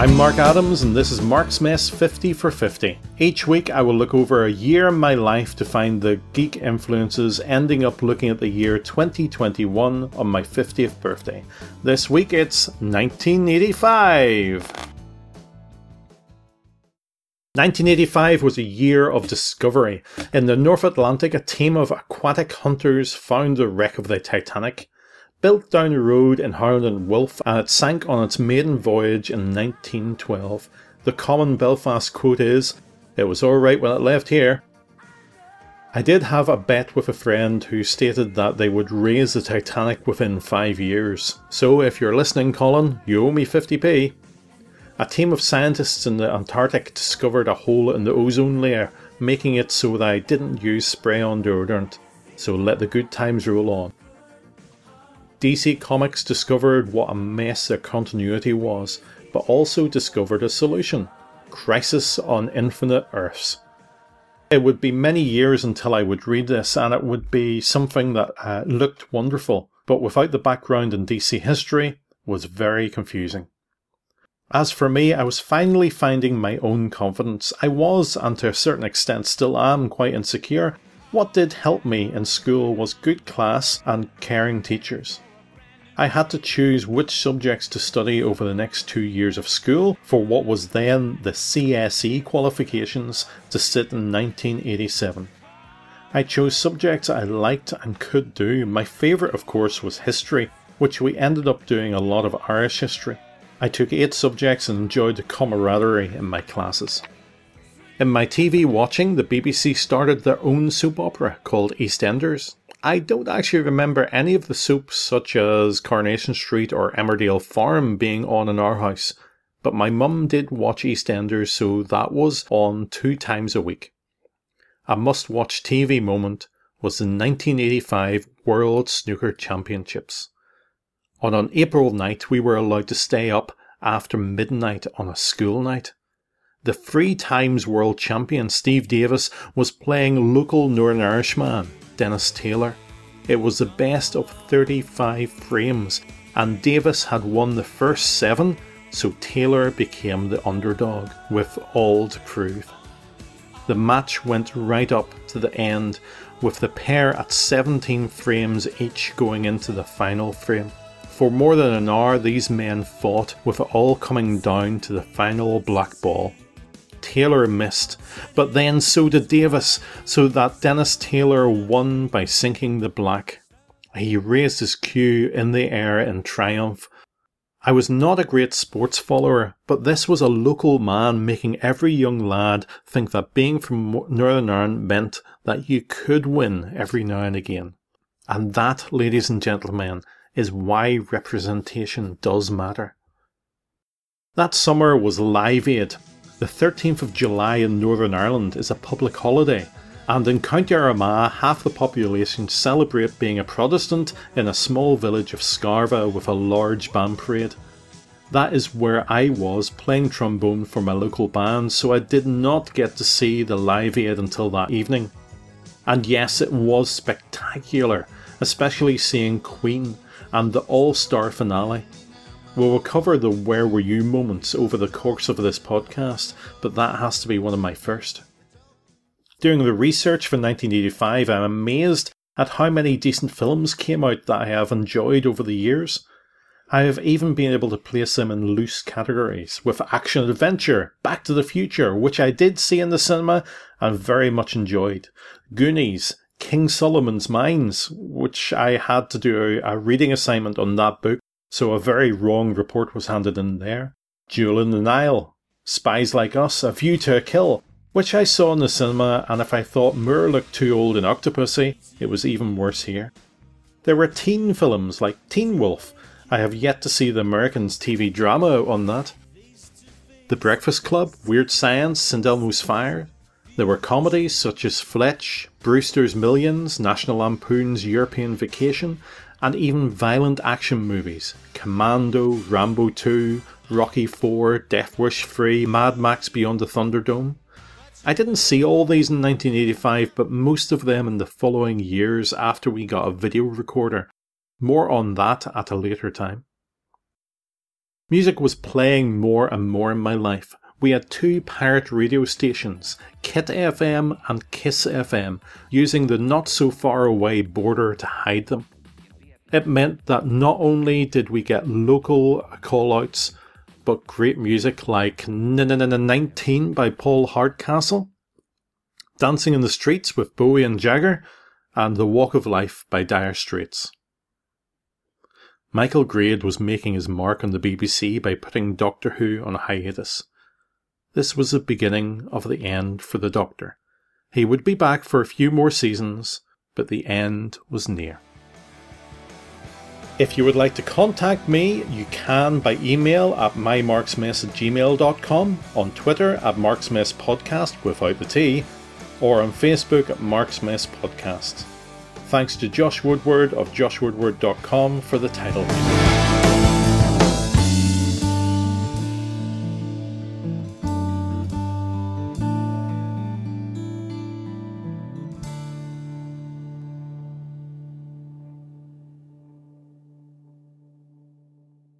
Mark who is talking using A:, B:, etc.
A: I'm Mark Adams, and this is Mark's Mess 50 for 50. Each week, I will look over a year in my life to find the geek influences, ending up looking at the year 2021 on my 50th birthday. This week, it's 1985. 1985 was a year of discovery. In the North Atlantic, a team of aquatic hunters found the wreck of the Titanic built down the road in Harland and Wolff and it sank on its maiden voyage in 1912. The common Belfast quote is, It was alright when it left here. I did have a bet with a friend who stated that they would raise the Titanic within five years. So if you're listening, Colin, you owe me 50p. A team of scientists in the Antarctic discovered a hole in the ozone layer, making it so that I didn't use spray on deodorant. So let the good times roll on. DC Comics discovered what a mess their continuity was, but also discovered a solution Crisis on Infinite Earths. It would be many years until I would read this, and it would be something that uh, looked wonderful, but without the background in DC history, was very confusing. As for me, I was finally finding my own confidence. I was, and to a certain extent still am, quite insecure. What did help me in school was good class and caring teachers. I had to choose which subjects to study over the next two years of school for what was then the CSE qualifications to sit in 1987. I chose subjects I liked and could do. My favourite, of course, was history, which we ended up doing a lot of Irish history. I took eight subjects and enjoyed the camaraderie in my classes. In my TV watching, the BBC started their own soap opera called EastEnders. I don't actually remember any of the soaps, such as Coronation Street or Emmerdale Farm, being on in our house, but my mum did watch EastEnders, so that was on two times a week. A must watch TV moment was the 1985 World Snooker Championships. On an April night, we were allowed to stay up after midnight on a school night. The three times world champion Steve Davis was playing local Northern Irishman Dennis Taylor. It was the best of 35 frames, and Davis had won the first seven, so Taylor became the underdog with all to prove. The match went right up to the end, with the pair at 17 frames each going into the final frame. For more than an hour, these men fought, with it all coming down to the final black ball. Taylor missed, but then so did Davis, so that Dennis Taylor won by sinking the black. He raised his cue in the air in triumph. I was not a great sports follower, but this was a local man making every young lad think that being from Northern Ireland meant that you could win every now and again. And that, ladies and gentlemen, is why representation does matter. That summer was Live Aid, the 13th of July in Northern Ireland is a public holiday, and in County Armagh, half the population celebrate being a Protestant in a small village of Scarva with a large band parade. That is where I was playing trombone for my local band, so I did not get to see the Live Aid until that evening. And yes, it was spectacular, especially seeing Queen and the All Star finale. We will cover the where were you moments over the course of this podcast, but that has to be one of my first. Doing the research for 1985, I'm amazed at how many decent films came out that I have enjoyed over the years. I have even been able to place them in loose categories, with action adventure, Back to the Future, which I did see in the cinema and very much enjoyed, Goonies, King Solomon's Mines, which I had to do a reading assignment on that book so a very wrong report was handed in there. Jewel in the Nile, Spies Like Us, A View to a Kill, which I saw in the cinema, and if I thought Moore looked too old in Octopussy, it was even worse here. There were teen films like Teen Wolf. I have yet to see the Americans' TV drama on that. The Breakfast Club, Weird Science, St. Elmo's Fire. There were comedies such as Fletch, Brewster's Millions, National Lampoon's European Vacation, and even violent action movies Commando, Rambo 2, Rocky 4, Death Wish 3, Mad Max Beyond the Thunderdome. I didn't see all these in 1985, but most of them in the following years after we got a video recorder. More on that at a later time. Music was playing more and more in my life. We had two pirate radio stations, Kit FM and Kiss FM, using the not so far away border to hide them. It meant that not only did we get local callouts, but great music like 19 by Paul Hardcastle, Dancing in the Streets with Bowie and Jagger, and The Walk of Life by Dire Straits. Michael Grade was making his mark on the BBC by putting Doctor Who on hiatus. This was the beginning of the end for the Doctor. He would be back for a few more seasons, but the end was near. If you would like to contact me, you can by email at mymarksmess at gmail.com, on Twitter at marksmesspodcast without the T, or on Facebook at Marksmess Podcast. Thanks to Josh Woodward of joshwoodward.com for the title music.